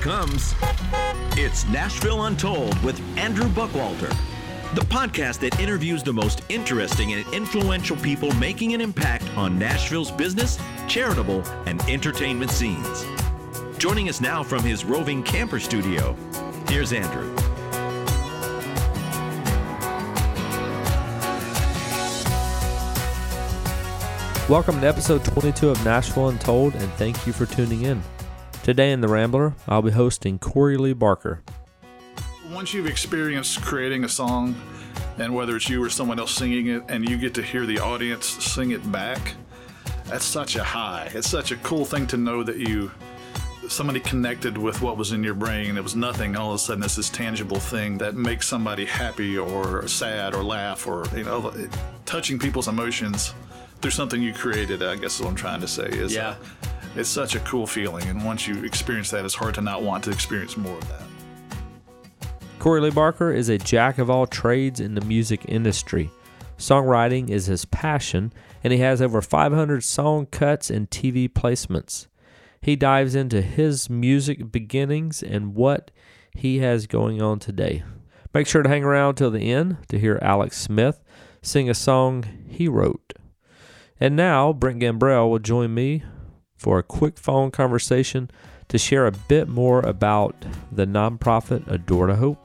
comes. It's Nashville Untold with Andrew Buckwalter, the podcast that interviews the most interesting and influential people making an impact on Nashville's business, charitable, and entertainment scenes. Joining us now from his roving camper studio, here's Andrew. Welcome to episode 22 of Nashville Untold, and thank you for tuning in. Today in The Rambler, I'll be hosting Corey Lee Barker. Once you've experienced creating a song, and whether it's you or someone else singing it, and you get to hear the audience sing it back, that's such a high. It's such a cool thing to know that you somebody connected with what was in your brain. It was nothing. All of a sudden, it's this tangible thing that makes somebody happy or sad or laugh or you know, touching people's emotions through something you created. I guess is what I'm trying to say is Yeah. uh, it's such a cool feeling. And once you experience that, it's hard to not want to experience more of that. Corey Lee Barker is a jack of all trades in the music industry. Songwriting is his passion, and he has over 500 song cuts and TV placements. He dives into his music beginnings and what he has going on today. Make sure to hang around till the end to hear Alex Smith sing a song he wrote. And now, Brent Gambrell will join me for a quick phone conversation to share a bit more about the nonprofit Adore to Hope.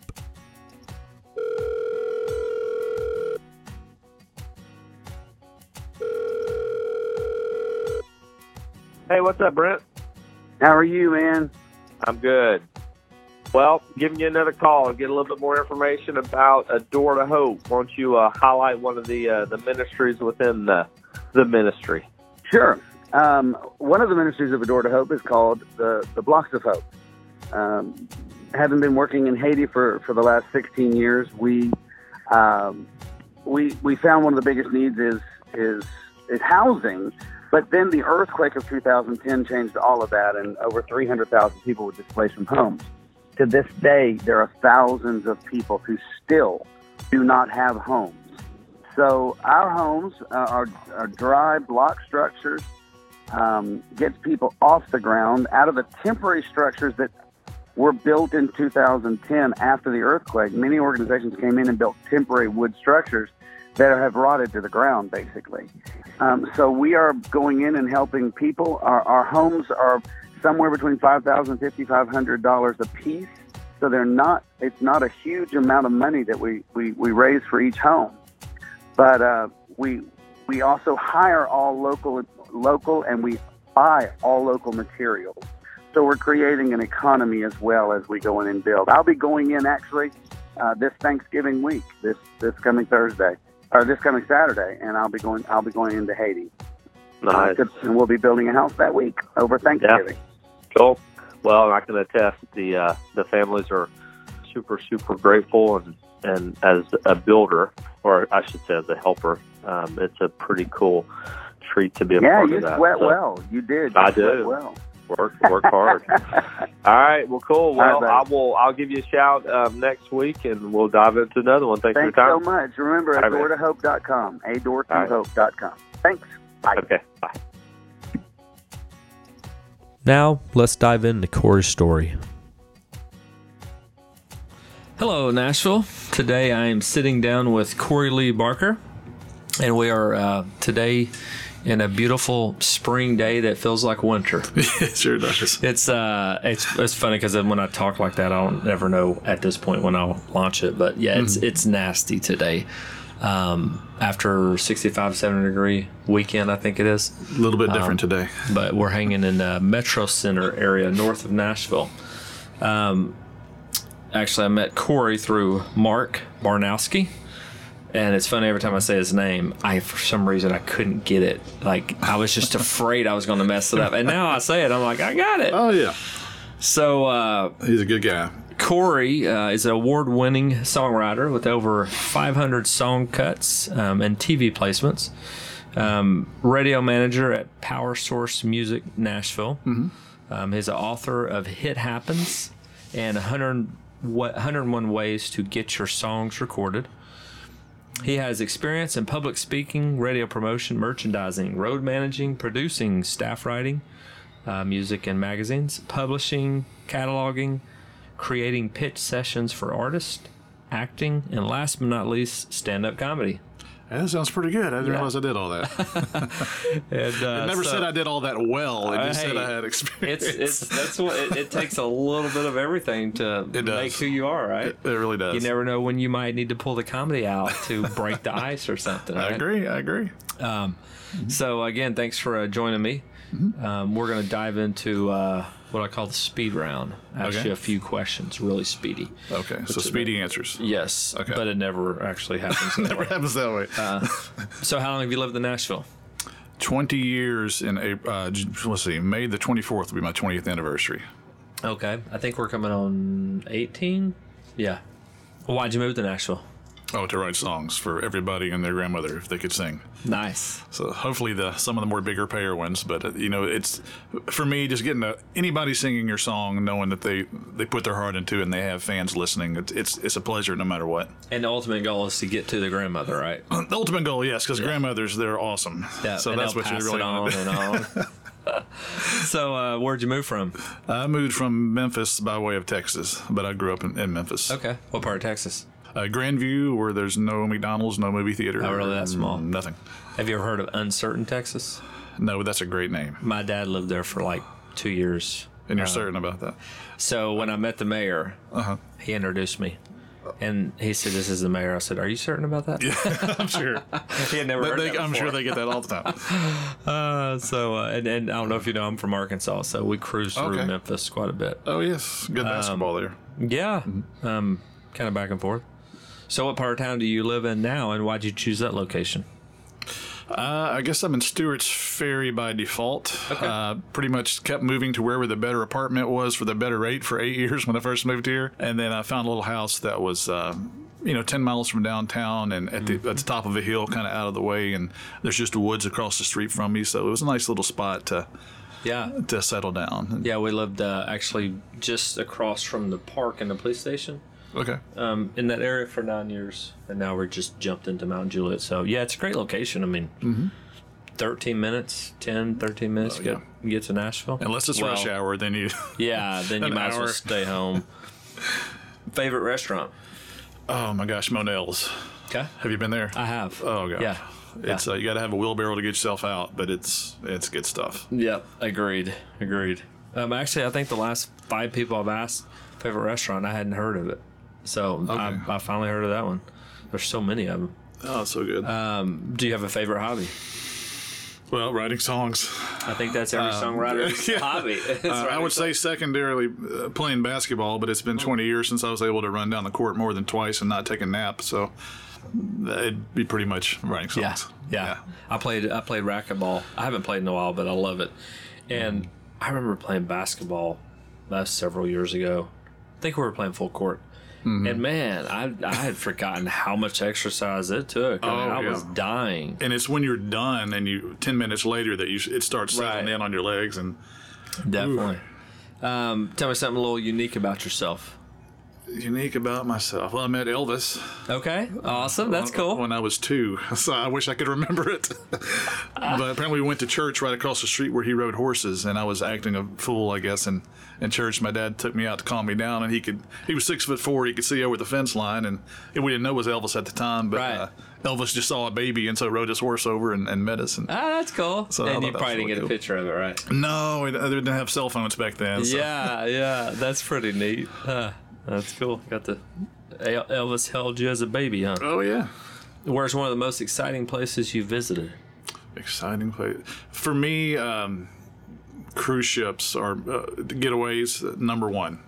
Hey, what's up, Brent? How are you, man? I'm good. Well, giving you another call and get a little bit more information about A Door to Hope. Why don't you uh, highlight one of the uh, the ministries within the the ministry? Sure. Um, one of the ministries of Adore to Hope is called the, the Blocks of Hope. Um, having been working in Haiti for, for the last 16 years, we, um, we, we found one of the biggest needs is, is, is housing. But then the earthquake of 2010 changed all of that, and over 300,000 people were displaced from homes. To this day, there are thousands of people who still do not have homes. So our homes uh, are, are dry block structures, um, gets people off the ground out of the temporary structures that were built in 2010 after the earthquake. Many organizations came in and built temporary wood structures that have rotted to the ground, basically. Um, so we are going in and helping people. Our, our homes are somewhere between five thousand, fifty five hundred dollars a piece. So they're not. It's not a huge amount of money that we we, we raise for each home but uh, we we also hire all local local and we buy all local materials. So we're creating an economy as well as we go in and build. I'll be going in actually uh, this Thanksgiving week, this this coming Thursday or this coming Saturday, and I'll be going I'll be going into Haiti. Nice, Uh, and we'll be building a house that week over Thanksgiving. cool. Well, I can attest the uh, the families are super super grateful, and and as a builder, or I should say as a helper, um, it's a pretty cool treat to be a Yeah, part you of that. sweat So well. You did. You I sweat do. well. Work work hard. All right. Well, cool. right, Well, I will. I'll give you a shout um, next week, and we'll dive into another one. Thanks, Thanks for your time. so much. Remember, All right, man. adoretohope.com. All right. Adoretohope.com. Thanks. Bye. Okay. Bye. Now, let's dive into Corey's story. Hello, Nashville. Today I am sitting down with Corey Lee Barker, and we are uh, today in a beautiful spring day that feels like winter. it sure does. It's uh, it's it's funny because when I talk like that, I don't ever know at this point when I'll launch it. But yeah, it's it's nasty today. Um, after 65, 70 degree weekend, I think it is A little bit different today. but we're hanging in the Metro Center area north of Nashville. Um, actually, I met Corey through Mark Barnowski. And it's funny every time I say his name, I for some reason I couldn't get it. Like I was just afraid I was going to mess it up. And now I say it, I'm like, I got it. Oh yeah, So uh, he's a good guy. Corey uh, is an award-winning songwriter with over 500 song cuts um, and TV placements. Um, radio manager at Power Source Music Nashville. Um, he's an author of "Hit Happens" and 100, 101 Ways to Get Your Songs Recorded. He has experience in public speaking, radio promotion, merchandising, road managing, producing, staff writing, uh, music and magazines, publishing, cataloging, creating pitch sessions for artists, acting, and last but not least, stand-up comedy. Yeah, that sounds pretty good. I didn't realize I did all that. And, uh, It never so- said I did all that well. It just Uh, said I had experience. It's it's that's what it, it takes a little bit of everything to It make who you are, right? it really does. You never know when you might need to pull the comedy out to break the ice or something. I agree. I agree. So again, thanks for uh, joining me. Mm-hmm. Um, we're going to dive into uh, what I call the speed round. Ask Okay. you a few questions, really speedy. Okay, so speedy answers. Yes, Okay. but it never actually happens. Never way. happens that way. Uh, So how long have you lived in Nashville? 20 years in April. Uh, let's see, May the 24th will be my 20th anniversary. Okay, I think we're coming on 18. Yeah. Why'd you move to Nashville? Oh, to write songs for everybody and their grandmother if they could sing. Nice. So hopefully the some of the more bigger payer ones. But uh, you know, it's for me just getting a, anybody singing your song, knowing that they they put their heart into it and they have fans listening. It's it's, it's a pleasure no matter what. And the ultimate goal is to get to the grandmother, right? The ultimate goal, yes, because grandmothers they're awesome. Yeah. so and that's what you're really on want to do. and on. so uh, where'd you move from? I moved from Memphis by way of Texas, but I grew up in, in Memphis. Okay. What part of Texas? Uh, Grandview, where there's no McDonald's, no movie theater. Oh, really? That small? Nothing. Have you ever heard of Uncertain Texas? No, that's a great name, My dad lived there for like two years. and you're certain about that. So when I met the mayor, Uh-huh. he introduced me. And he said, "This is the mayor." I said, "Are you certain about that?" Yeah, I'm sure. he had never heard They- that I'm sure they get that all the time. Uh, so, uh, and, and I don't know if you know, I'm from Arkansas, so we cruise through Okay. Memphis quite a bit. Oh yes, good basketball there. Yeah, Mm-hmm. um, kind of back and forth. So, what part of town do you live in now, and why'd you choose that location? Uh, I guess I'm in Stewart's Ferry by default. Uh, pretty much kept moving to wherever the better apartment was for the better rate for eight years when I first moved here, and then I found a little house that was. Uh, you know, ten miles from downtown, and at the, at the top of a hill, kind of out of the way, and there's just woods across the street from me. So it was a nice little spot to Yeah, to settle down. yeah, we lived uh, actually just across from the park and the police station. Okay. um, in that area for nine years, and now we're just jumped into Mount Juliet. So yeah, it's a great location. I mean, 13 minutes, 10, 13 minutes, Oh, get, yeah. get to Nashville. Unless it's Well, rush hour, then you. Yeah, then you might as well stay home. Favorite restaurant? oh my gosh, Monell's. Okay, Have you been there? I have. Oh gosh. Yeah. It's uh, you got to have a wheelbarrow to get yourself out, but it's it's good stuff. Yep, agreed, agreed. Um, actually, I think the last five people I've asked favorite restaurant, I hadn't heard of it, so I, I finally heard of that one. There's so many of them. Oh, so good. Um, do you have a favorite hobby? well, writing songs. I think that's every songwriter's yeah. hobby. Uh, I would say secondarily uh, playing basketball, but it's been 20 years since I was able to run down the court more than twice and not take a nap. So it'd be pretty much writing Yeah, songs. yeah. I played I played racquetball. I haven't played in a while, but I love it. And I remember playing basketball uh, several years ago. I think we were playing full court. Mm-hmm. And man, I I had forgotten how much exercise it took. I, mean, Oh, I yeah. was dying. And it's when you're done and you 10 minutes later that you it starts settling Right. in on your legs and Definitely. Um, tell me something a little unique about yourself. unique about myself. Well, I met Elvis Okay, awesome. That's cool. when I was two, so I wish I could remember it. but apparently, we went to church right across the street where he rode horses, and I was acting a fool, I guess, in, in church. My dad took me out to calm me down, and he could he was six foot four, he could see over the fence line, and we didn't know it was Elvis at the time, but Right. uh, Elvis just saw a baby, and so rode his horse over and, and met us. And Ah, that's cool. So and you probably didn't get really a picture of it, right? no, they didn't have cell phones back then. So. Yeah, yeah, that's pretty neat. Huh, that's cool. Got the Elvis held you as a baby, huh? Oh yeah. Where's one of the most exciting places you visited? Exciting place for me. Um, cruise ships are uh, getaways number one.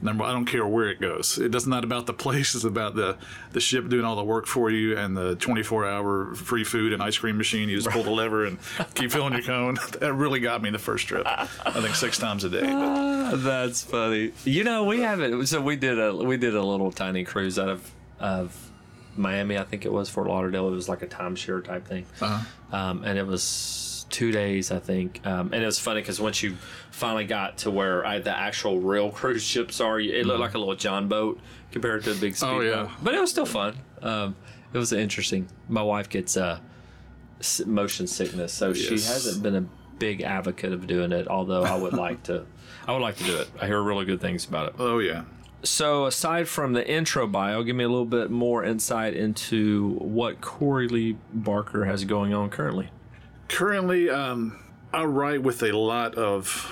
Number I don't care where it goes. It does not about the place. It's about the the ship doing all the work for you and the 24 hour free food and ice cream machine. You just pull the lever and keep filling your cone. That really got me the first trip. I think six times a day. That's funny. You know, we haven't. So we did a we did a little tiny cruise out of of Miami. I think it was Fort Lauderdale. It was like a timeshare type thing, uh-huh. um, and it was two days, I think. Um, and it was funny because once you finally got to where I, the actual real cruise ships are, it looked like a little John boat compared to a big speedboat. Oh, yeah. but it was still fun. Um, it was interesting. My wife gets uh, motion sickness, so she hasn't been a big advocate of doing it. Although I would like to, I would like to do it. I hear really good things about it. Oh yeah. So, aside from the intro bio, give me a little bit more insight into what Corey Lee Barker has going on currently. Currently, um, I write with a lot of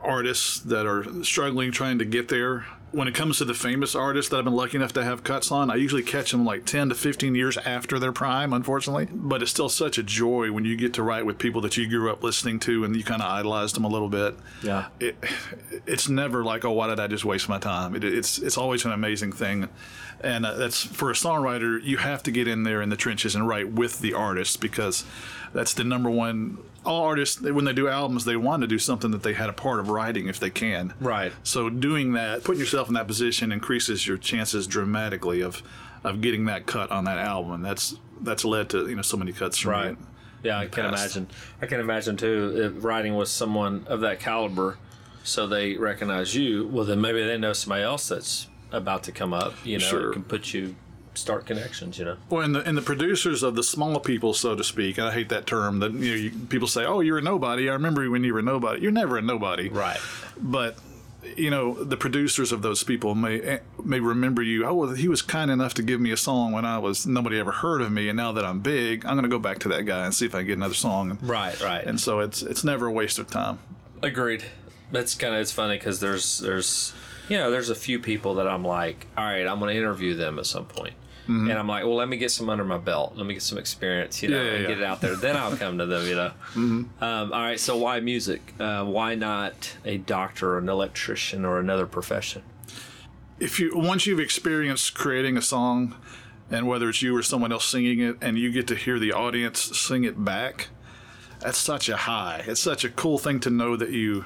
artists that are struggling trying to get there. When it comes to the famous artists that I've been lucky enough to have cuts on, I usually catch them like 10 to 15 years after their prime, unfortunately. But it's still such a joy when you get to write with people that you grew up listening to and you kind of idolized them a little bit. Yeah. It, it's never like, oh, why did I just waste my time? It, it's it's always an amazing thing, and uh, that's for a songwriter. You have to get in there in the trenches and write with the artists because that's the number one. All artists, when they do albums, they want to do something that they had a part of writing if they can. Right. So doing that, putting yourself in that position increases your chances dramatically of of getting that cut on that album. And that's that's led to you know so many cuts from Right. it. Yeah, I can past. imagine. I can imagine too, if writing with someone of that caliber, so they recognize you. Well, then maybe they know somebody else that's about to come up. You know, Sure. it can put you start connections. You know. Well, and the and the producers of the small people, so to speak, and I hate that term. That you know, you, people say, "Oh, you're a nobody." I remember when you were a nobody. You're never a nobody, Right. But you know, the producers of those people may eh, may remember you. Oh, well, he was kind enough to give me a song when I was nobody ever heard of me, and now that I'm big, I'm going to go back to that guy and see if I can get another song. Right. Right. And so it's it's never a waste of time. Agreed. That's kind of it's funny because there's there's you know there's a few people that I'm like, all right, I'm going to interview them at some point. And I'm like, well, let me get some under my belt. Let me get some experience, you know, Yeah, yeah, and yeah. get it out there. Then I'll come to them, you know. Um, all right, so why music? Uh, why not a doctor or an electrician or another profession? if you once you've experienced creating a song and whether it's you or someone else singing it and you get to hear the audience sing it back that's such a high it's such a cool thing to know that you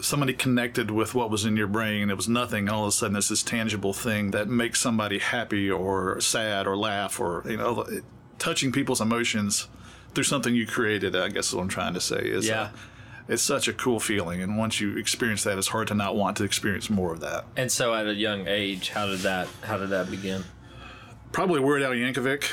somebody connected with what was in your brain it was nothing all of a sudden it's this tangible thing that makes somebody happy or sad or laugh or you know it, touching people's emotions through something you created i guess is what i'm trying to say is uh, Yeah. it's such a cool feeling and once you experience that it's hard to not want to experience more of that And so, at a young age, how did that how did that begin? Probably Weird Al Yankovic.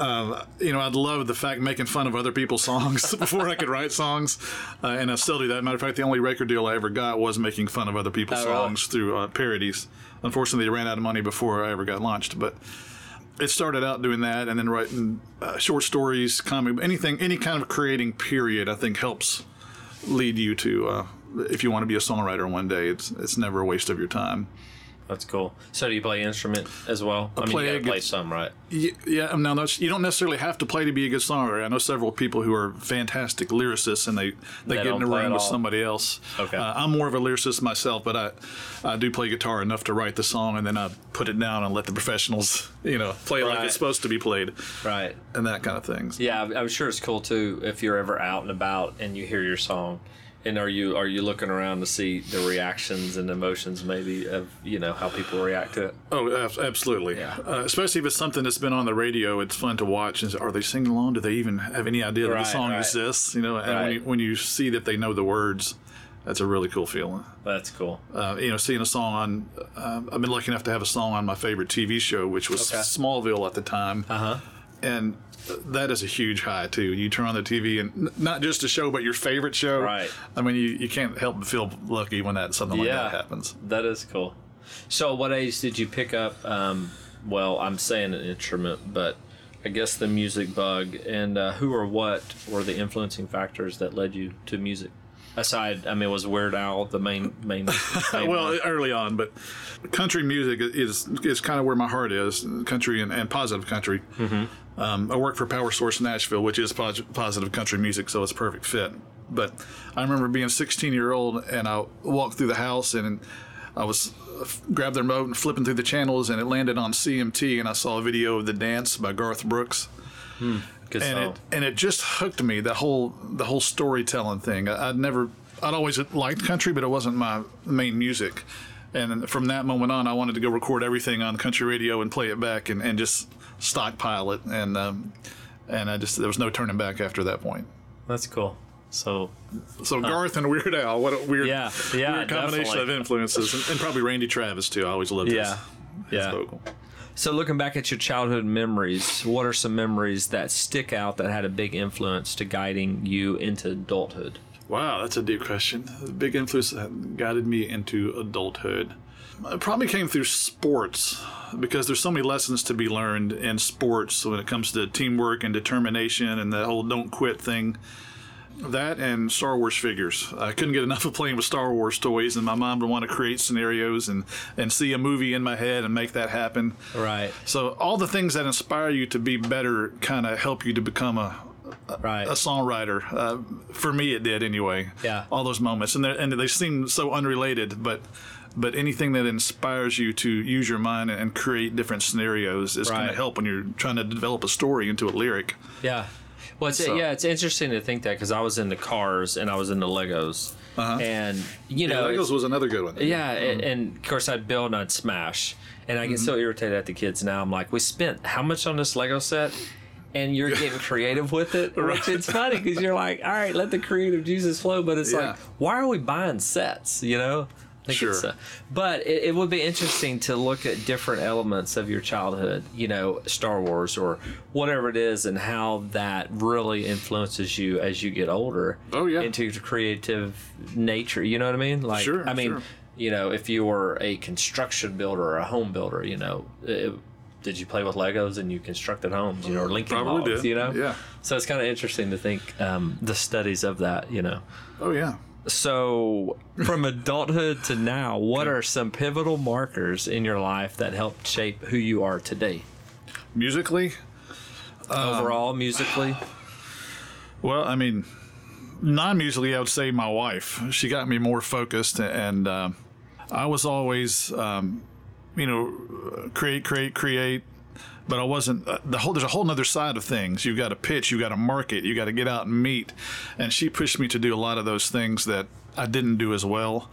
Um, you know, I'd love the fact making fun of other people's songs before I could write songs, uh, and I still do that. Matter of fact, the only record deal I ever got was making fun of other people's Oh, really? songs through uh, parodies. Unfortunately, they ran out of money before I ever got launched, but it started out doing that, and then writing uh, short stories, comic, anything, any kind of creating. Period, I think helps lead you to. Uh, if you want to be a songwriter one day, it's it's never a waste of your time. That's cool. So, do you play instrument as well? I, mean, play you a gotta play some, right? Yeah, um, now that's, you don't necessarily have to play to be a good songwriter. I know several people who are fantastic lyricists, and they, they, They get in a room with somebody else. Okay. Uh, I'm more of a lyricist myself, but I I do play guitar enough to write the song, and then I put it down and let the professionals, you know, play it like it's supposed to be played, Right. and that kind of things. Yeah, I'm sure it's cool too if you're ever out and about and you hear your song. And are you are you looking around to see the reactions and emotions maybe of you know how people react to it? Oh, absolutely. Yeah. Uh, especially if it's something that's been on the radio, it's fun to watch. And say, are they singing along? Do they even have any idea that the song right. exists? You know, and when you, when you see that they know the words, that's a really cool feeling. That's cool. uh, you know, seeing a song on. Uh, I've been lucky enough to have a song on my favorite TV show, which was Okay. Smallville at the time, Uh huh. And that is a huge high too. You turn on the TV and not just a show, but your favorite show. Right. I mean, you, you can't help but feel lucky when that something like Yeah. that happens. That is cool. So, what age did you pick up? Um, well, I'm saying an instrument, but I guess the music bug. And uh, who or what were the influencing factors that led you to music? Aside, I mean, it was Weird Al the main main? main well, one? early on, but country music is is kind of where my heart is. Country and, and positive country. Mm-hmm. Um, I work for Power Source Nashville, which is pos- positive country music, so it's a perfect fit. But I remember being 16 year old, and I walked through the house, and I was grabbed the remote and flipping through the channels, and it landed on CMT, and I saw a video of the dance by Garth Brooks Good and it and it just hooked me the whole the whole storytelling thing. I, I'd never I'd always liked country, but it wasn't my main music. And from that moment on, I wanted to go record everything on country radio and play it back and, and just stockpile it. And um, and I just there was no turning back after that point. That's cool. So So Garth and Weird Al, what a weird, Yeah, yeah, weird combination definitely. of influences, and, and probably Randy Travis too. I always loved Yeah, his, his yeah. vocal. So looking back at your childhood memories, what are some memories that stick out that had a big influence to guiding you into adulthood? Wow, that's a deep question. The big influence that guided me into adulthood. It probably came through sports because there's so many lessons to be learned in sports when it comes to teamwork and determination and the whole don't quit thing. That and Star Wars figures. I couldn't get enough of playing with Star Wars toys, and my mom would want to create scenarios and, and see a movie in my head and make that happen. Right. So, all the things that inspire you to be better kind of help you to become a, Right. a songwriter. Uh, for me, it did anyway. Yeah. All those moments, and they and they seem so unrelated, but but anything that inspires you to use your mind and create different scenarios is going to help when you're trying to develop a story into a lyric. Yeah. Well, it's, So- yeah, it's interesting to think that because I was into cars and I was into Legos, and you know, Uh-huh. yeah, Legos was another good one. Yeah, and, and of course I'd build and I'd smash, and I get so irritated at the kids now. I'm like, we spent how much on this Lego set, and you're getting creative with it, which it's funny because you're like, all right, let the creative juices flow, but it's Yeah. like, why are we buying sets? You know. Think it's, Sure. uh, but it, it would be interesting to look at different elements of your childhood, you know, Star Wars or whatever it is, and how that really influences you as you get older. Oh, yeah. into your creative nature. You know what I mean? Like, Sure, I mean, sure. you know, if you were a construction builder or a home builder, you know, it, did you play with Legos and you constructed homes, you know, or Lincoln Probably logs, did, you know? yeah. So it's kind of interesting to think um, the studies of that, you know. Oh yeah. So from adulthood to now, what are some pivotal markers in your life that helped shape who you are today? Musically, Overall, musically? Well, I mean, non-musically, I would say my wife. She got me more focused, and uh, I was always, um, you know, create, create, create. But I wasn't uh, the whole. There's a whole other side of things. You got to pitch. You got to market. You got to get out and meet. And she pushed me to do a lot of those things that I didn't do as well.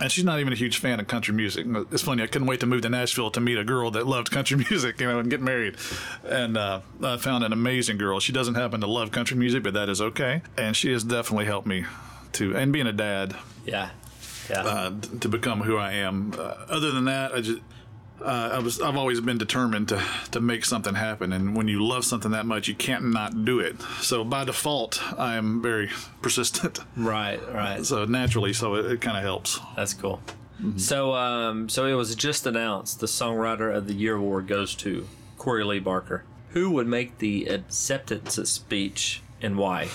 And she's not even a huge fan of country music. It's funny. I couldn't wait to move to Nashville to meet a girl that loved country music, you know, and get married. And uh, I found an amazing girl. She doesn't happen to love country music, but that is okay. And she has definitely helped me to, and being a dad, Yeah. Yeah. uh, to become who I am. Uh, other than that, I just. Uh, I was. I've always been determined to to make something happen, and when you love something that much, you can't not do it. So by default, I am very persistent. right, right. So naturally, so it, it kind of helps. That's cool. So, um, so it was just announced the Songwriter of the Year award goes to Corey Lee Barker. Who would make the acceptance speech and why?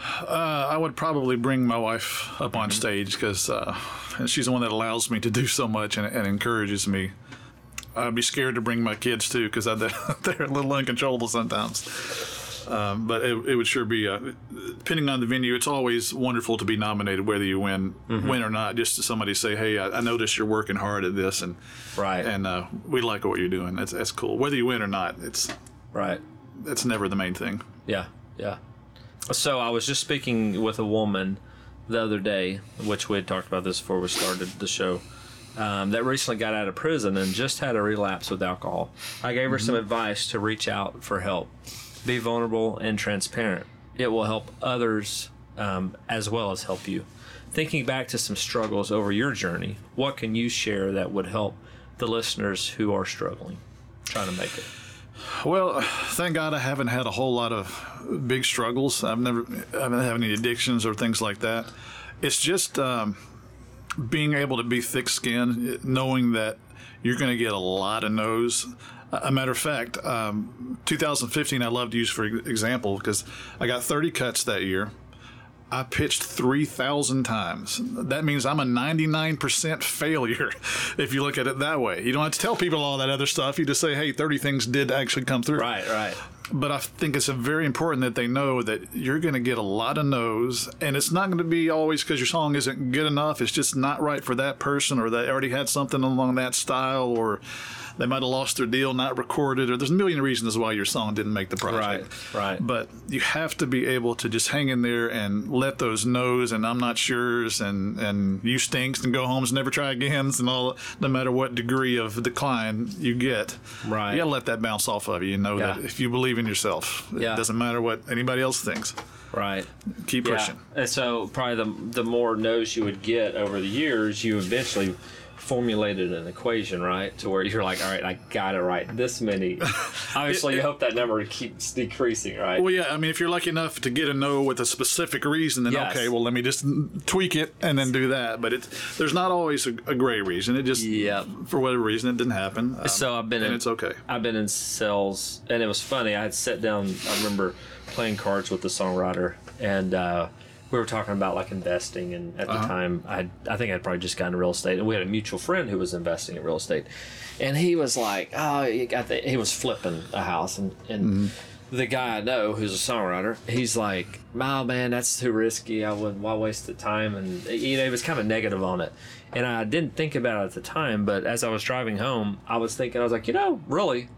Uh, I would probably bring my wife up on stage because uh, she's the one that allows me to do so much and, and encourages me. I'd be scared to bring my kids too because they're a little uncontrollable sometimes. Um, but it, it would sure be, uh, depending on the venue, it's always wonderful to be nominated, whether you win, win or not. Just to somebody say, "Hey, I, I noticed you're working hard at this, and Right, and uh, we like what you're doing. That's that's cool. Whether you win or not, it's right. that's never the main thing. Yeah, yeah. So I was just speaking with a woman the other day, which we had talked about this before we started the show, um, that recently got out of prison and just had a relapse with alcohol. I gave her some advice to reach out for help, be vulnerable and transparent. It will help others um, as well as help you. Thinking back to some struggles over your journey, what can you share that would help the listeners who are struggling, trying to make it? Well, thank God I haven't had a whole lot of big struggles. I've never, I haven't had any addictions or things like that. It's just um, being able to be thick-skinned, knowing that you're going to get a lot of no's. A matter of fact, um, 2015 I love to use for example because I got 30 cuts that year. I pitched 3,000 times. That means I'm a 99% failure if you look at it that way. You don't have to tell people all that other stuff. You just say, hey, 30 things did actually come through. Right, right. But I think it's very important that they know that you're going to get a lot of no's, and it's not going to be always because your song isn't good enough. It's just not right for that person, or they already had something along that style, or they might have lost their deal, not recorded, or there's a million reasons why your song didn't make the project. Right, right. But you have to be able to just hang in there and let those no's and I'm not sure's and, and you stinks and go homes and never try agains and all, no matter what degree of decline you get. Right. You got to let that bounce off of you and know Yeah. that if you believe in yourself, Yeah. it doesn't matter what anybody else thinks. Right. Keep pushing. Yeah. And so probably the the more no's you would get over the years, you eventually formulated an equation, right? To where you're like, all right, I gotta write this many. Obviously, you hope that number keeps decreasing, right? Well, yeah. I mean, if you're lucky enough to get a no with a specific reason, then Yes. okay, well, let me just tweak it and then do that. But it's there's not always a, a gray reason. It just Yep. for whatever reason it didn't happen. Um, So I've been and in, it's okay. I've been in sales, and it was funny. I had sat down. I remember playing cards with the songwriter, and uh, we were talking about like investing. And at the uh-huh. time, I I think I'd probably just gotten into real estate, and we had a mutual friend who was investing in real estate, and he was like, "Oh, he got the, he was flipping a house, and and." Mm-hmm. The guy I know, who's a songwriter, he's like, "Oh man, that's too risky. I wouldn't. Why waste the time?" And you know, he was kind of negative on it, and I didn't think about it at the time. But as I was driving home, I was thinking, I was like, you know, really,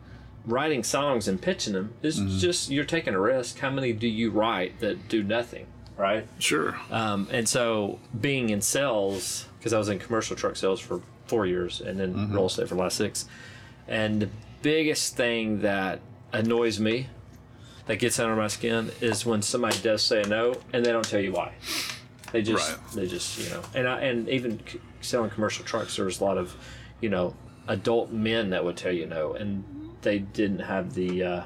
writing songs and pitching them is mm-hmm. just you're taking a risk. How many do you write that do nothing, right? Sure. Um, and so being in sales, because I was in commercial truck sales for four years and then real estate for the last six, and the biggest thing that annoys me, that gets under my skin, is when somebody does say no and they don't tell you why. They just, Right. they just, you know, and I, and even selling commercial trucks, there was a lot of, you know, adult men that would tell you no, and they didn't have the, uh,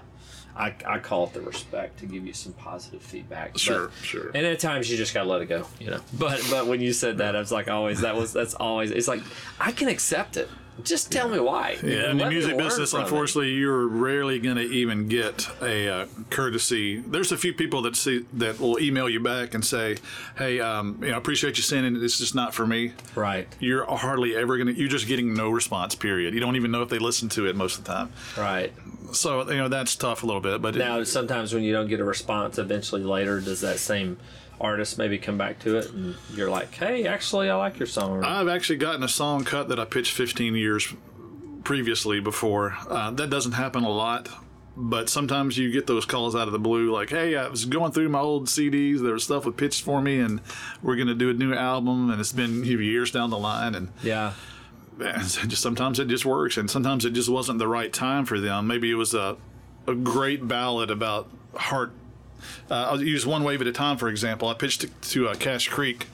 I, I call it the respect to give you some positive feedback. But- Sure, sure. and at times you just gotta let it go, you know. But but when you said that, I was like, always that was that's always it's like I can accept it. Just tell me why. Yeah, in the music business, from it. unfortunately, you're rarely going to even get a uh, courtesy. There's a few people that see that will email you back and say, "Hey, um, you know, I appreciate you sending it. It's just not for me." Right, You're hardly ever going to. You're just getting no response. Period. You don't even know if they listen to it most of the time. right. So you know that's tough a little bit. But it- Now sometimes when you don't get a response, eventually later does that same artist maybe come back to it and you're like, hey, actually I like your song. I've actually gotten a song cut that I pitched 15 years previously before. Uh, that doesn't happen a lot, but sometimes you get those calls out of the blue, like, "Hey, I was going through my old CDs. There was stuff was pitched for me, and we're going to do a new album, and it's been years down the line, and." yeah, and just sometimes it just works, and sometimes it just wasn't the right time for them. Maybe it was a a great ballad about heart. Uh, I'll use one wave at a time, for example. I pitched it to uh, Cash Creek.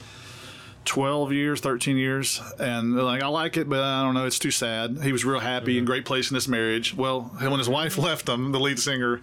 12 years, 13 years, and they're like, I like it, but I don't know, it's too sad. He was real happy and great place in his marriage. Well, when his wife left him, the lead singer,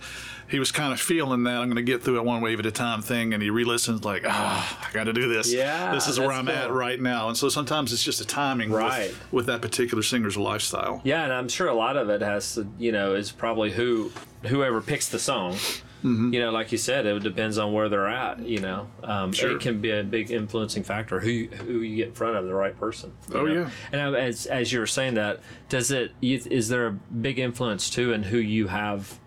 he was kind of feeling that I'm going to get through it one wave at a time thing, and he re-listens like, ah, I got to do this. Yeah, this is where I'm at right now. And so sometimes it's just a timing with- Right. with that particular singer's lifestyle. yeah, and I'm sure a lot of it has to, you know, is probably who whoever picks the song. Mm-hmm. You know, like you said, it depends on where they're at. You know, um, Sure. it can be a big influencing factor who who you get in front of the right person. Oh, know? yeah. And as as you were saying that, does it you- is there a big influence too in who you have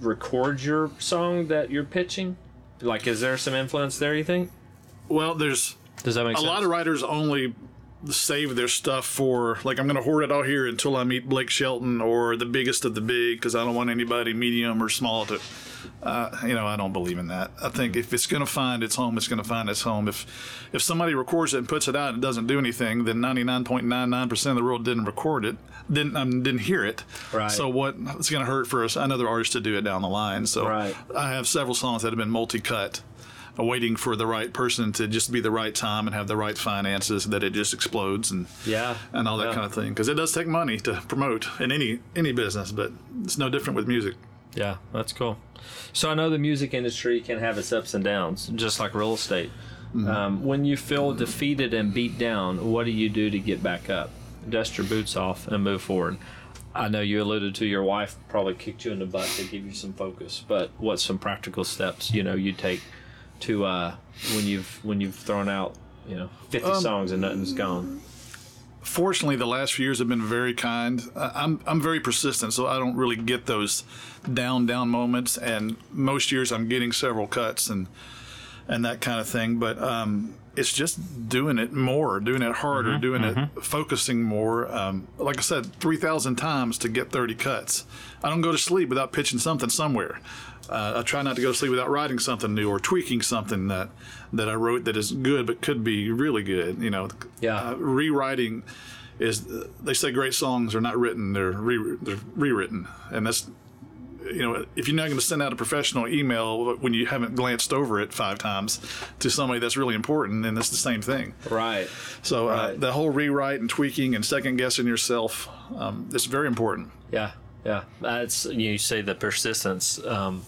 record your song that you're pitching? Like, is there some influence there? You think? Well, there's Does that make a sense? lot of writers only save their stuff for like I'm going to hoard it all here until I meet Blake Shelton or the biggest of the big because I don't want anybody medium or small to. Uh, you know, I don't believe in that. I think if it's going to find its home, it's going to find its home. If if somebody records it and puts it out and it doesn't do anything, then 99.99% of the world didn't record it, didn't um, didn't hear it. Right. So what? It's going to hurt for us, another artist to do it down the line. So Right. I have several songs that have been multi-cut uh, waiting for the right person to just be the right time and have the right finances that it just explodes and Yeah. and all that Yeah. kind of thing because it does take money to promote in any any business but it's no different with music Yeah, that's cool. So I know the music industry can have its ups and downs, just like real estate. Um, when you feel defeated and beat down, what do you do to get back up? Dust your boots off and move forward. I know you alluded to your wife probably kicked you in the butt to give you some focus, but what's some practical steps you know you take to uh, when you've when you've thrown out you know 50 songs and nothing's gone? Fortunately the last few years have been very kind. I'm i'm very persistent so i don't really get those down down moments. And most years i'm getting several cuts and and that kind of thing. But um it's just doing it more doing it harder doing it focusing more. Um, like i said 3000 times to get 30 cuts. I don't go to sleep without pitching something somewhere uh, I try not to go to sleep without writing something new or tweaking something that that I wrote that is good but could be really good. You know, Yeah. uh, rewriting is they say great songs are not written; they're re- they're rewritten, and that's you know, if you're not going to send out a professional email when you haven't glanced over it five times to somebody that's really important, then it's the same thing. Right. So uh, the whole rewrite and tweaking and second guessing yourself, um, it's very important. Yeah, yeah. That's you say the persistence. Um,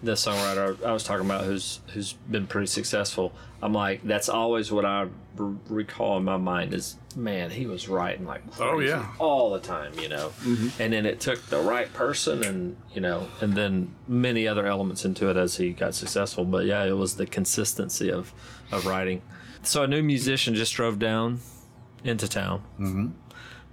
the songwriter I was talking about, who's who's been pretty successful. I'm like, that's always what I r- recall in my mind is, man, he was writing like Oh, crazy yeah. all the time, you know. And then it took the right person, and you know, and then many other elements into it as he got successful. But yeah, it was the consistency of of writing. So a new musician just drove down into town.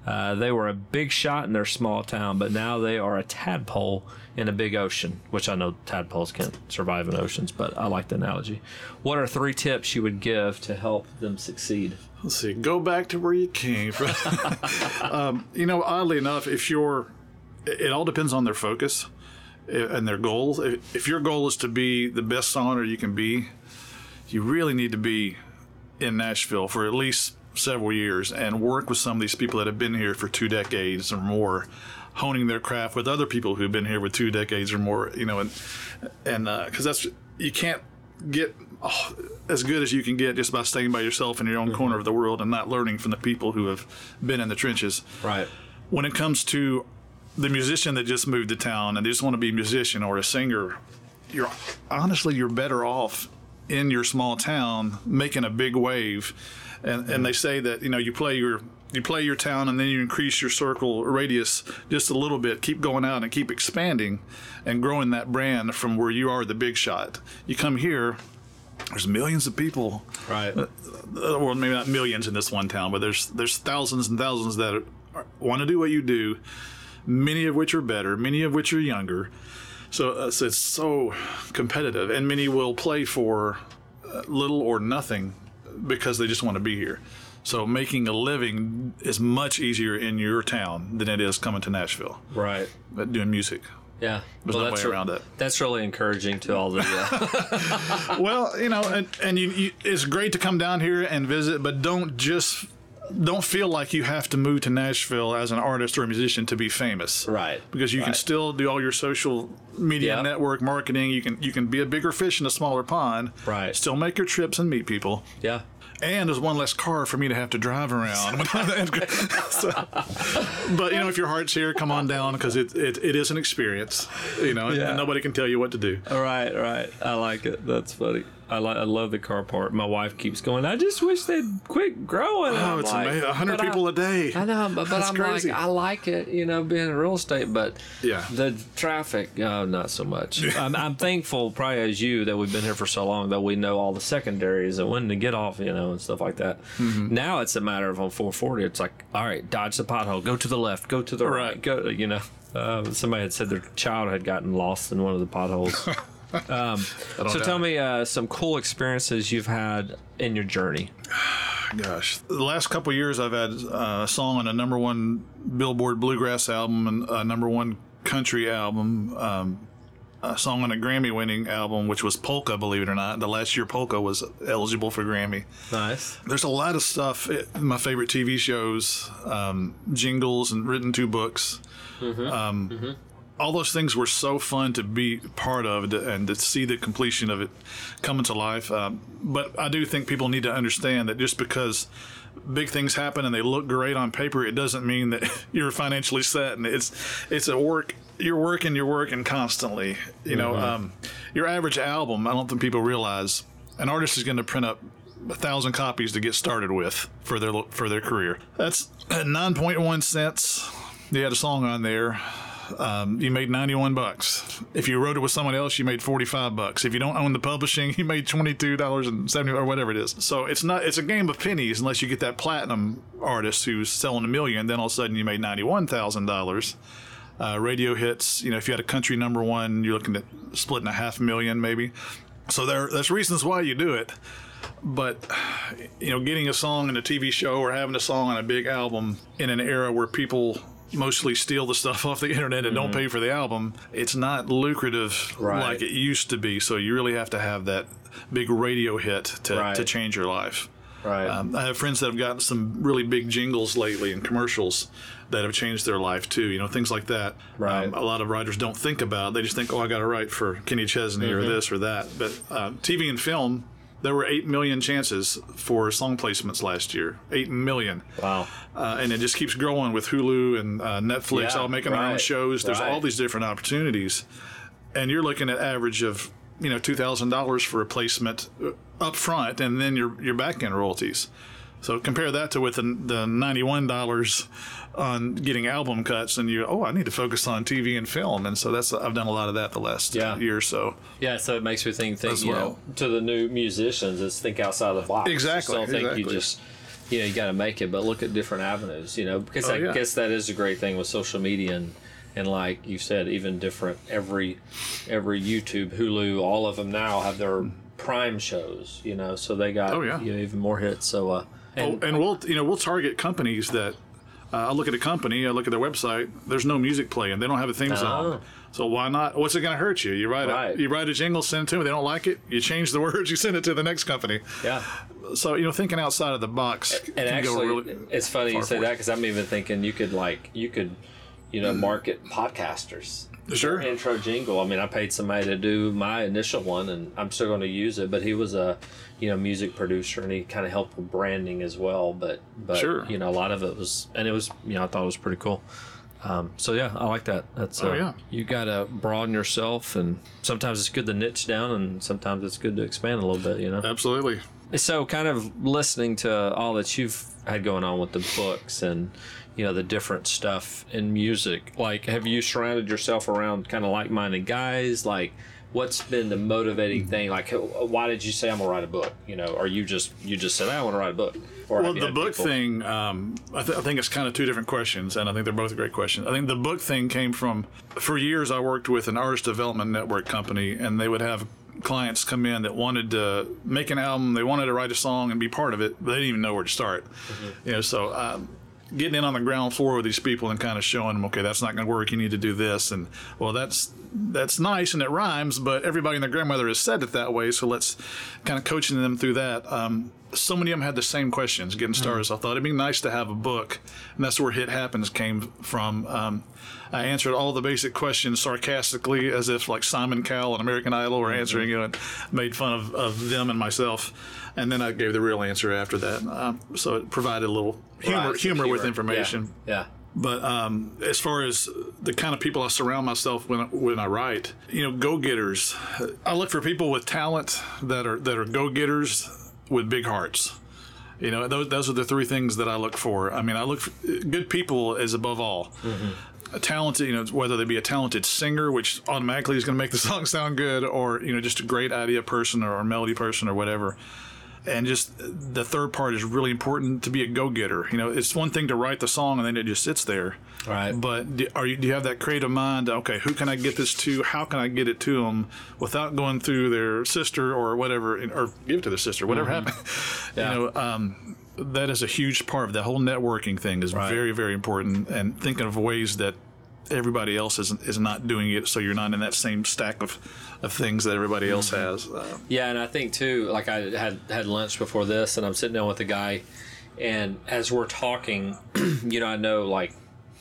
Uh, they were a big shot in their small town, but now they are a tadpole in a big ocean, which I know tadpoles can't survive in oceans, but I like the analogy. What are three tips you would give to help them succeed? Let's see. Go back to where you came from. um, you know, oddly enough, if you're, it all depends on their focus and their goals. If, if your goal is to be the best songwriter you can be, you really need to be in Nashville for at least several years and work with some of these people that have been here for two decades or more, honing their craft with other people who've been here with two decades or more. You know, and and uh, because that's you can't get oh, as good as you can get just by staying by yourself in your own mm-hmm. corner of the world and not learning from the people who have been in the trenches Right. when it comes to the musician that just moved to town and they just want to be a musician or a singer, you're honestly you're better off in your small town making a big wave. And and they say that you know you play your you play your town and then you increase your circle radius just a little bit. Keep going out and keep expanding and growing that brand from where you are the big shot. You come here. There's millions of people Right. uh, well, maybe not millions in this one town, but there's there's thousands and thousands that are, want to do what you do. Many of which are better, many of which are younger. So, uh, so it's so competitive, and many will play for uh, little or nothing because they just want to be here. So, making a living is much easier in your town than it is coming to Nashville, Right. but doing music. Yeah. There's no that's way re- around it. That's really encouraging to all the. Uh, well, you know, and, and you, you, it's great to come down here and visit, but don't just don't feel like you have to move to Nashville as an artist or a musician to be famous. Right. Because you can still do all your social media Yep. network marketing. You can you can be a bigger fish in a smaller pond. Right. Still make your trips and meet people. yeah. And there's one less car for me to have to drive around. So- but you know, if your heart's here, come on down because it, it, it is an experience. You know, and- Yeah. nobody can tell you what to do. All right, all right. I like it. That's funny. I like. I love the car part. My wife keeps going. I just wish they'd quit growing. Oh, I'm it's like, amazing. 100 people a day. I know, but, but I'm crazy. like, I like it, you know, being in real estate, but Yeah. the traffic, oh, not so much. I'm, I'm thankful, probably as you, that we've been here for so long that we know all the secondaries and when to get off, you know, and stuff like that. Mm-hmm. Now it's a matter of on 440, it's like, all right, dodge the pothole, go to the left, go to the right, Right. go, you know. Uh, somebody had said their child had gotten lost in one of the potholes. um, so tell me uh, some cool experiences you've had in your journey. Gosh, the last couple of years, I've had uh, a song on a number one Billboard bluegrass album and a number one country album. Um, a song on a Grammy-winning album, which was polka. Believe it or not, the last year polka was eligible for Grammy. Nice. There's a lot of stuff. My favorite TV shows, um, jingles, and written two books. Um, All those things were so fun to be part of and to see the completion of it coming to life. Um, but I do think people need to understand that just because big things happen and they look great on paper, it doesn't mean that you're financially set. And it's it's a work. You're working. You're working constantly. You know, um, your average album. I don't think people realize an artist is going to print up a thousand copies to get started with for their for their career. That's nine point one cents. They had a song on there. Um, you made ninety one bucks. If you wrote it with someone else, you made forty five bucks. If you don't own the publishing, you made twenty two dollars and seventy or whatever it is. So it's not it's a game of pennies unless you get that platinum artist who's selling a million. Then all of a sudden you made ninety one thousand dollars. Uh, radio hits. You know, if you had a country number one, you're looking at splitting a half million maybe. So there, there's reasons why you do it but you know getting a song in a tv show or having a song on a big album in an era where people mostly steal the stuff off the internet and don't pay for the album it's not lucrative Right. like it used to be so you really have to have that big radio hit to, Right. to change your life Right. Um, I have friends that have gotten some really big jingles lately and commercials that have changed their life too. You know, things like that. Right. Um, a lot of writers don't think about. They just think, oh, I got to write for Kenny Chesney or this or that. But uh, TV and film, there were eight million chances for song placements last year. Eight million. Wow. Uh, and it just keeps growing with Hulu and uh, Netflix Yeah, all making their own shows. There's right. all these different opportunities, and you're looking at average of you know two thousand dollars for a placement uh, up front, and then your your back end royalties. So compare that to with the, the ninety one dollars on getting album cuts, and you oh I need to focus on TV and film, and so that's I've done a lot of that the last Yeah. year or so. Yeah, so it makes me think, think you well. know, to the new musicians, is think outside the box. Exactly, don't think you just, you know, you got to make it, but look at different avenues, you know, because Oh, I yeah. guess that is a great thing with social media and, and like you said, even different, every, every YouTube, Hulu, all of them now have their prime shows, you know, so they got Oh, yeah. you know, even more hits. So, uh, and, oh, and we'll you know we'll target companies that I look at a company, I look at their website. There's no music playing. They don't have a theme Oh. song. So why not? What's it going to hurt you? You write Right. a you write a jingle, send it to them. They don't like it. You change the words. You send it to the next company. yeah. So you know, thinking outside of the box And actually, really. it's funny you say that because I'm even thinking you could like you could, you know, market podcasters. Sure. Intro jingle. I mean, I paid somebody to do my initial one, and I'm still going to use it. But he was a, you know, music producer, and he kind of helped with branding as well. But but Sure. you know, a lot of it was, and it was, you know, I thought it was pretty cool. Um, so yeah, I like that. That's uh, Oh, yeah. You got to broaden yourself, and sometimes it's good to niche down, and sometimes it's good to expand a little bit. You know. Absolutely. So, kind of listening to all that you've had going on with the books and you know the different stuff in music. Like, have you surrounded yourself around kind of like-minded guys? Like, what's been the motivating thing? Like, why did you say I'm gonna write a book? You know, or you just you just said I want to write a book? Or Well, the book people- thing, um, I, th- I think it's kind of two different questions, and I think they're both great questions. I think the book thing came from, for years, I worked with an artist development network company, and they would have clients come in that wanted to make an album, they wanted to write a song and be part of it, but they didn't even know where to start. You know, so um, getting in on the ground floor with these people and kind of showing them, okay, that's not going to work. You need to do this, and well, that's that's nice and it rhymes, but everybody and their grandmother has said it that way. So let's kind of coaching them through that. Um, so many of them had the same questions getting started. So I thought it'd be nice to have a book, and that's where Hit Happens came from. Um, I answered all the basic questions sarcastically, as if like Simon Cowell and American Idol were answering you, and made fun of, of them and myself. And then I gave the real answer after that. Um, so it provided a little humor, Right, humor, with information. Yeah. But um, as far as the kind of people I surround myself when when I write, you know, go getters. I look for people with talent that are that are go getters with big hearts. You know, those those are the three things that I look for. I mean, I look for good people is above all. A talented, you know, whether they be a talented singer, which automatically is going to make the song sound good, or you know, just a great idea person or a melody person or whatever and just the third part is really important to be a go-getter. You know, it's one thing to write the song and then it just sits there. Right. But do, are you, do you have that creative mind? Okay, who can I get this to? How can I get it to them without going through their sister or whatever, or give it to their sister, whatever happened? Yeah. You know, um, that is a huge part of the whole networking thing. Is Right. very very important, and thinking of ways that everybody else is is not doing it, so you're not in that same stack of of things that everybody else has. Uh, Yeah, and I think too, like I had had lunch before this, and I'm sitting down with a guy, and as we're talking, you know, I know like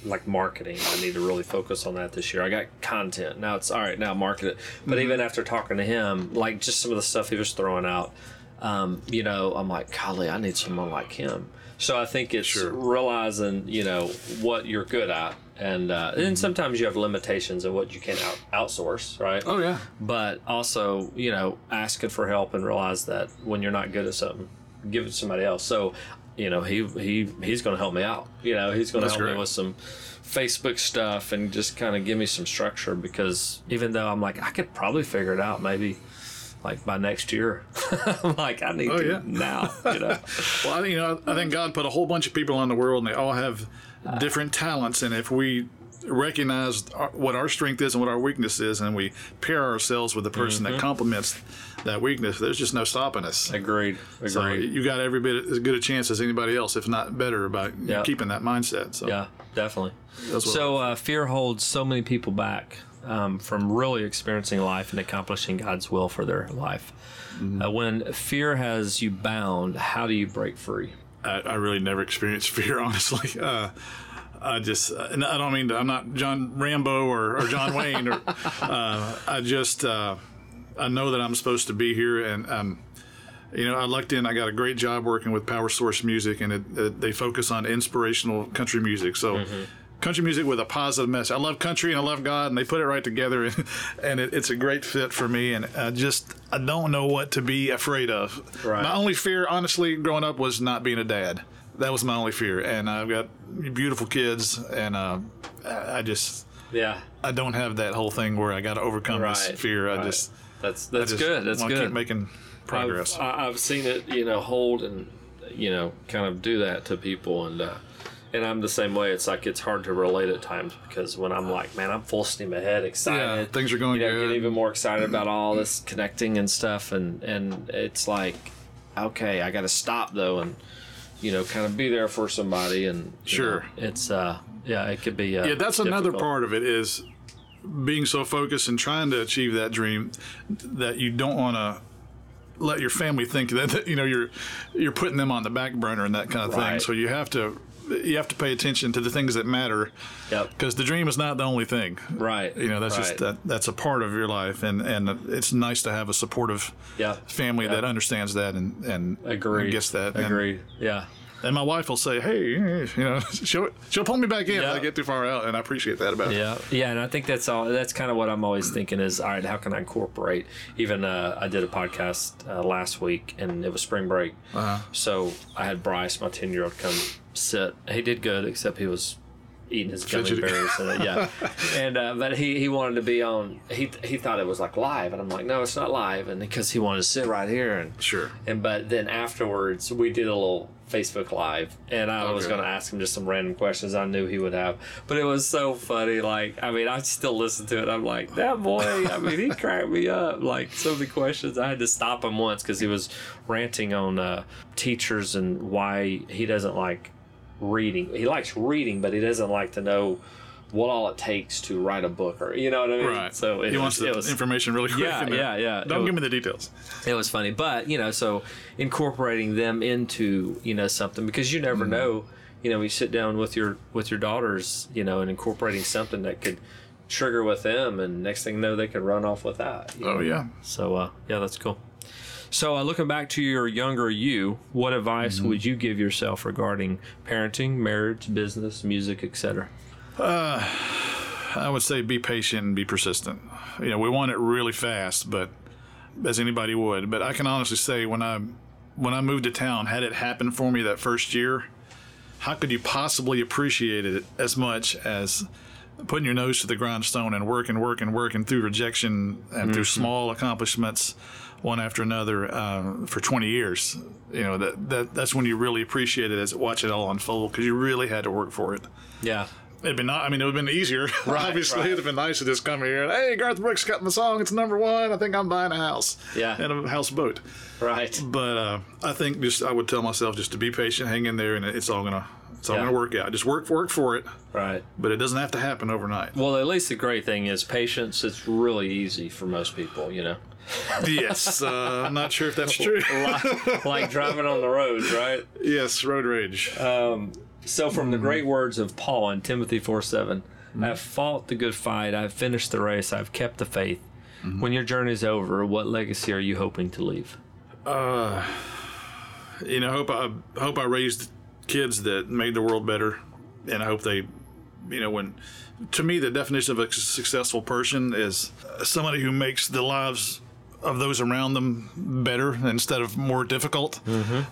like marketing, I need to really focus on that this year. I got content now. It's all right now, market it. But even after talking to him, like just some of the stuff he was throwing out, um, you know, I'm like, golly, I need someone like him. So I think it's Sure. realizing, you know, what you're good at. And uh, and sometimes you have limitations of what you can out- outsource, right? oh yeah. but also you know asking for help and realize that when you're not good at something give it to somebody else so you know he he he's going to help me out you know he's going to help me with some facebook stuff and just kind of give me some structure because even though i'm like i could probably figure it out maybe like by next year i'm like i need Oh, to yeah. now you know Well, I think you know, I think God put a whole bunch of people in the world, and they all have different talents. And if we recognize our, what our strength is and what our weakness is, and we pair ourselves with the person that complements that weakness, there's just no stopping us. agreed So agreed you got every bit as good a chance as anybody else, if not better, about Yeah. keeping that mindset. So yeah definitely So uh, fear holds so many people back, um, from really experiencing life and accomplishing God's will for their life. Uh, when fear has you bound, how do you break free? I, I really never experienced fear, honestly. Uh, I just, and I don't mean to, I'm not John Rambo or, or John Wayne, or uh, I just, uh, I know that I'm supposed to be here, and um, you know, I lucked in. I got a great job working with Power Source Music, and it, it, they focus on inspirational country music. So. Country music with a positive message. I love country and I love God, and they put it right together, and, and it, it's a great fit for me. And I just I don't know what to be afraid of. Right. My only fear, honestly, growing up was not being a dad. That was my only fear, and I've got beautiful kids, and uh, I just Yeah, I don't have that whole thing where I got to overcome this Right, fear. I right. just that's that's just good. That's good. Keep making progress. I've, I've seen it, you know, hold and you know, kind of do that to people, and uh, and I'm the same way. It's like it's hard to relate at times because when I'm like, man, I'm full steam ahead, excited. Yeah, things are going you know, good. Get even more excited about all this connecting and stuff, and and it's like, okay, I got to stop though, and you know, kind of be there for somebody, and Sure. know, it's uh, yeah, it could be. Uh, yeah, that's another part of it is being so focused and trying to achieve that dream that you don't want to let your family think that, that, you know you're you're putting them on the back burner and that kind of thing. So you have to you have to pay attention to the things that matter Yep. because the dream is not the only thing. Right. You know, that's just that that's a part of your life, and and it's nice to have a supportive Yeah. family that understands that and and Agreed. and gets that. And- Agreed. Yeah. And, my wife will say, "Hey, you know, she'll she'll pull me back in Yeah. if I get too far out," and I appreciate that about. Yeah, yeah, and I think that's all. That's kind of what I'm always thinking is, all right, how can I incorporate? Even uh, I did a podcast uh, last week, and it was spring break, Uh-huh. so I had Bryce, my ten year old, come sit. He did good, except he was eating his gummy bears. And, uh, yeah, and uh, but he he wanted to be on. He he thought it was like live, and I'm like, no, it's not live, and because he wanted to sit right here and Sure. and but then afterwards, we did a little Facebook Live, and I was going to ask him just some random questions I knew he would have. But it was so funny. Like, I mean, I still listen to it. I'm like, that boy. I mean, he cracked me up. Like so many questions. I had to stop him once because he was ranting on uh, teachers and why he doesn't like reading. He likes reading, but he doesn't like to know what all it takes to write a book or you know what I mean. Right. So it he wants the was information really quick. Yeah, yeah, yeah. Don't It give was- me the details. it was funny but you know so incorporating them into you know something because you Mm-hmm. never know you know you sit down with your with your daughters you know and incorporating something that could trigger with them and next thing you know they could run off with that Oh know? yeah. so uh yeah that's cool so uh, looking back to your younger you what advice Mm-hmm. would you give yourself regarding parenting marriage business music etc I would say be patient and be persistent. You know, we want it really fast, but as anybody would. But I can honestly say when I when I moved to town, had it happen for me that first year, how could you possibly appreciate it as much as putting your nose to the grindstone and working, working, working through rejection and through small accomplishments, one after another, uh, for 20 years? You know that, that that's when you really appreciate it as watch it all unfold because you really had to work for it. yeah It'd been not. I mean, it would have been easier. Obviously, right. it'd have been nice to just come here and hey, Garth Brooks got my song. It's number one. I think I'm buying a house. Yeah. and a houseboat. right But uh, I think just I would tell myself just to be patient, hang in there, and it's all gonna it's all Yeah. gonna work out. Just work work for it, right but it doesn't have to happen overnight. well at least the great thing is patience it's really easy for most people you know yes, uh, I'm not sure if that's true. like, like driving on the roads, right? yes, road rage. So, from the great words of Paul in Timothy 4 7, I have fought the good fight, I've finished the race, I've kept the faith. When your journey's over, what legacy are you hoping to leave? Uh, you know, hope I hope I raised kids that made the world better, and I hope they, you know, when to me the definition of a successful person is somebody who makes the lives of those around them better instead of more difficult.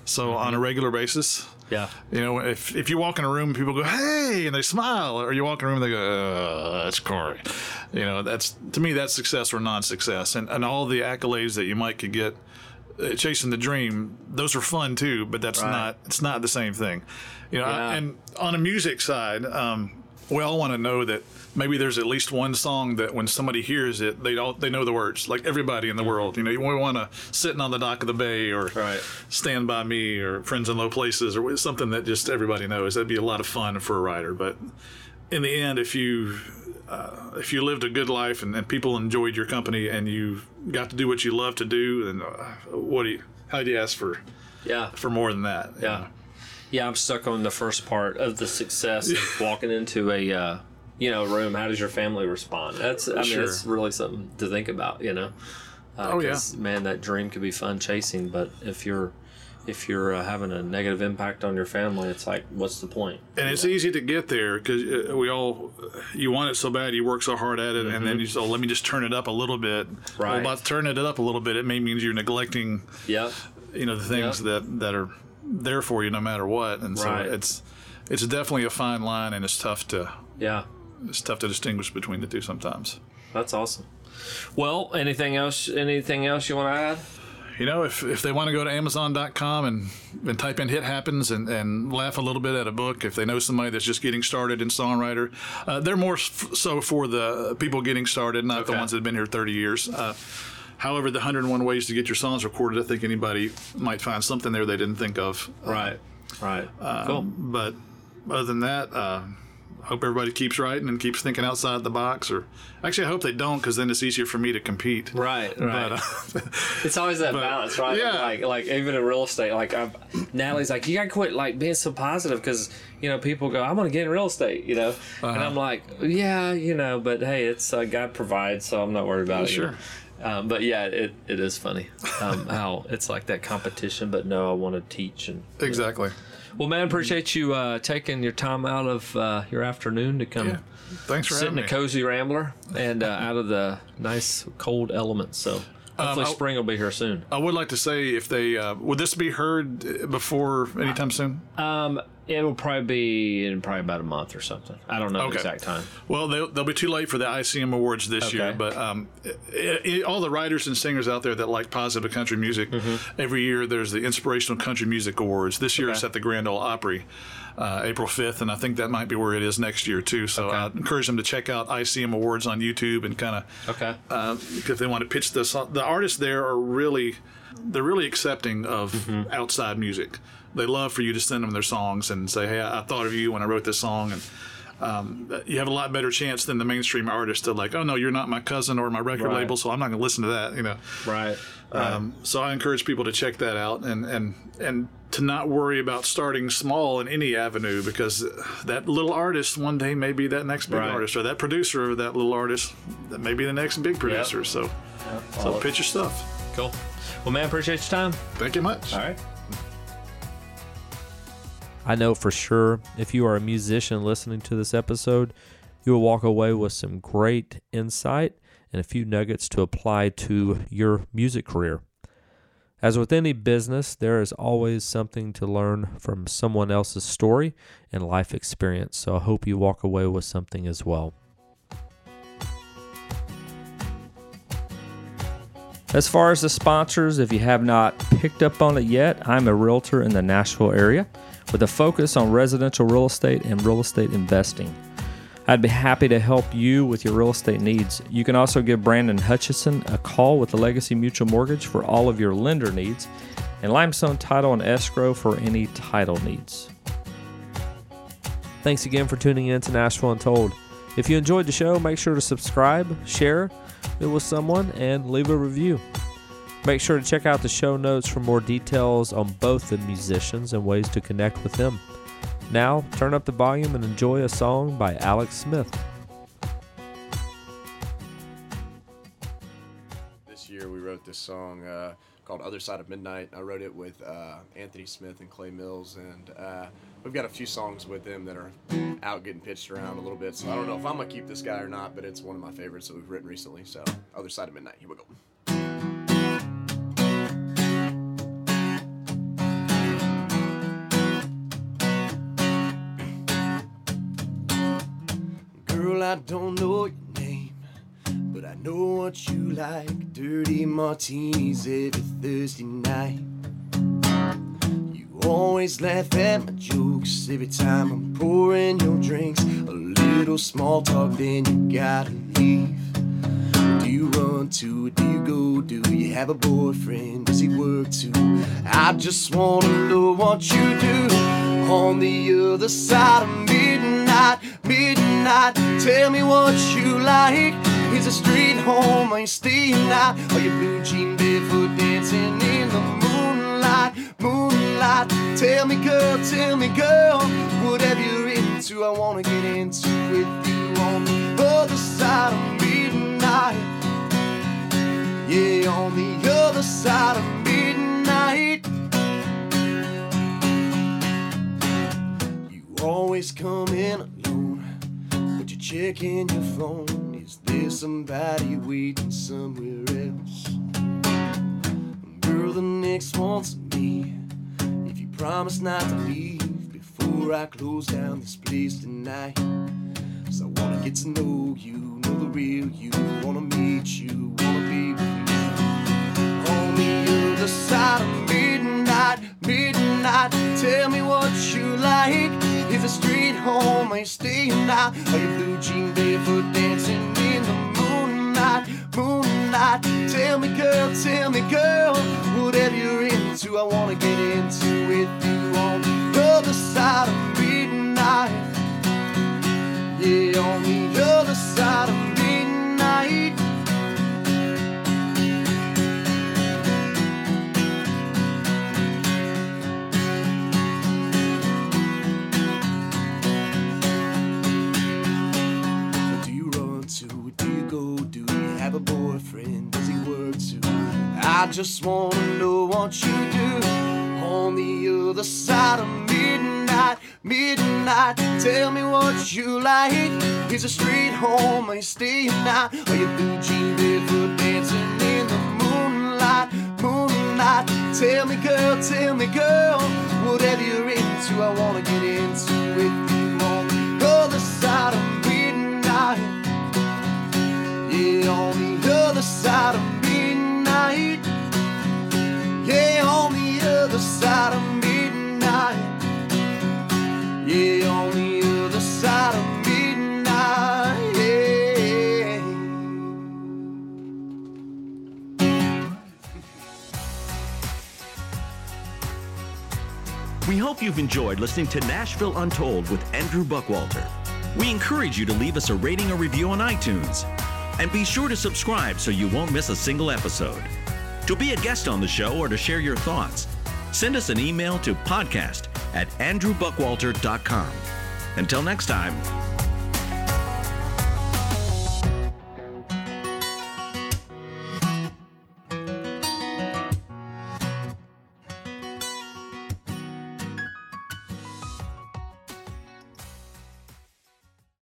So on a regular basis. Yeah. You know, if, if you walk in a room people go, hey, and they smile, or you walk in a room and they go, uh, that's Corey. You know, that's, to me, that's success or non success. And, and all the accolades that you might could get uh, chasing the dream, those are fun too, but that's Right. not, it's not the same thing. You know, I- and on a music side, um, we all want to know that maybe there's at least one song that when somebody hears it, they all they know the words. Like everybody in the world, you know, we want to sitting on the dock of the bay or Right. Stand by Me or Friends in Low Places or something that just everybody knows. That'd be a lot of fun for a writer. But in the end, if you, uh, if you lived a good life and, and people enjoyed your company and you got to do what you love to do, then uh, what do you? How do you ask for Yeah. for more than that? Yeah. know? Yeah, I'm stuck on the first part of the success of walking into a uh, you know room. How does your family respond? That's I mean Sure. that's really something to think about. You know. Uh, Oh, yeah. Man, that dream could be fun chasing, but if you're if you're uh, having a negative impact on your family, it's like, what's the point? And it's easy to get there because we all, you want it so bad, you work so hard at it, and then you say, oh, let me just turn it up a little bit. Well, Mm-hmm. Right. about turning it up a little bit, it may means you're neglecting, Yeah. you know, the things Yep. that, that are there for you no matter what. And so it's, it's definitely a fine line and it's tough to, Yeah. it's tough to distinguish between the two sometimes. That's awesome. Well, anything else? Anything else you want to add? You know, if, if they want to go to Amazon.com and, and type in Hit Happens and, and laugh a little bit at a book, if they know somebody that's just getting started in songwriter, uh, they're more f- so for the people getting started, not the ones that have been here 30 years. Uh, however, the 101 ways to get your songs recorded, I think anybody might find something there they didn't think of. Right. Right. cool. But other than that, uh, hope everybody keeps writing and keeps thinking outside the box. Or actually, I hope they don't because then it's easier for me to compete. Right. Right. But, uh, It's always that balance, right? yeah. Like, like even in real estate, like I'm, Natalie's like, you gotta quit like being so positive because you know people go, I want to get in real estate, you know, Uh-huh. and I'm like, yeah, you know, but hey, it's uh, God provides, so I'm not worried about it. you sure. Um, but yeah, it, it is funny um, how it's like that competition, but no, I want to teach and exactly. well, man, appreciate you uh, taking your time out of uh, your afternoon to come Yeah. Thanks for sit in a cozy rambler and uh, out of the nice cold elements. So hopefully I- spring will be here soon. I would like to say if they uh, would this be heard before anytime soon? Um, it'll probably be in probably about a month or something. I don't know the exact time. Well, they'll, they'll be too late for the ICM awards this year, but um, i i all the writers and singers out there that like positive country music, every year there's the Inspirational Country Music Awards. This year it's Mm-hmm. At the Grand Ole Opry, uh, April 5th, and I think that might be where it is next year too. So I encourage them to check out ICM Awards on YouTube and kind of Okay. uh, if they want to pitch this. The artists there are really, they're really accepting of Mm-hmm. outside music. They love for you to send them their songs and say, "Hey, I, I thought of you when I wrote this song," and um, you have a lot better chance than the mainstream artist to like, "Oh no, you're not my cousin or my record Right. label, so I'm not going to listen to that." You know. right. Um, so I encourage people to check that out and and and to not worry about starting small in any avenue because that little artist one day may be that next big Right. artist or that producer of that little artist that may be the next big producer. So so pitch your stuff. Cool. Well, man, appreciate your time. Thank you much. All right. I know for sure if you are a musician listening to this episode, you will walk away with some great insight and a few nuggets to apply to your music career. As with any business, there is always something to learn from someone else's story and life experience. So I hope you walk away with something as well. As far as the sponsors, if you have not picked up on it yet, I'm a realtor in the Nashville area with a focus on residential real estate and real estate investing. I'd be happy to help you with your real estate needs. You can also give Brandon Hutchison a call with the Legacy Mutual Mortgage for all of your lender needs and Limestone Title and Escrow for any title needs. Thanks again for tuning in to Nashville Untold. If you enjoyed the show, make sure to subscribe, share it with someone, and leave a review. Make sure to check out the show notes for more details on both the musicians and ways to connect with them. Now, turn up the volume and enjoy a song by Alex Smith. This year we wrote this song uh, called Other Side of Midnight. I wrote it with uh, Anthony Smith and Clay Mills, and uh, we've got a few songs with them that are out getting pitched around a little bit. So I don't know if I'm going to keep this guy or not, but it's one of my favorites that we've written recently. So, Other Side of Midnight, here we go. I don't know your name, but I know what you like. Dirty martinis every Thursday night. You always laugh at my jokes every time I'm pouring your drinks. A little small talk, then you gotta leave. Do you run to it? Do you go? Do you have a boyfriend? Does he work too? I just wanna know what you do on the other side of midnight. midnight, midnight. Tell me what you like. Is a street home, ain't staying out. Are you blue jean barefoot dancing in the moonlight, moonlight? Tell me, girl, tell me, girl, whatever you're into, I wanna get into with you on the other side of midnight. Yeah, on the other side of midnight. You always come in alone, but you check in your phone. Is there somebody waiting somewhere else? Girl, the next one's me. If you promise not to leave before I close down this place tonight. Cause I wanna get to know you, know the real you. Wanna meet you, wanna be with you. On the other side of midnight, midnight. Tell me what you like. Is a street home, ain't staying out. Are you blue jean barefoot dancing in the moonlight, moonlight? Tell me, girl, tell me, girl, whatever you're into, I wanna get into with you on the other side of midnight. Yeah, on the other side of midnight. Go? Do you have a boyfriend? Does he work too? I just wanna know what you do on the other side of midnight, midnight. Tell me what you like. Is a street home? Are you staying out? Are you jean barefoot dancing in the moonlight, moonlight? Tell me, girl, tell me, girl, whatever you're into, I wanna get into hope you've enjoyed listening to Nashville Untold with Andrew Buckwalter. We encourage you to leave us a rating or review on iTunes. And be sure to subscribe so you won't miss a single episode. To be a guest on the show or to share your thoughts, send us an email to podcast at andrewbuckwalter.com. Until next time,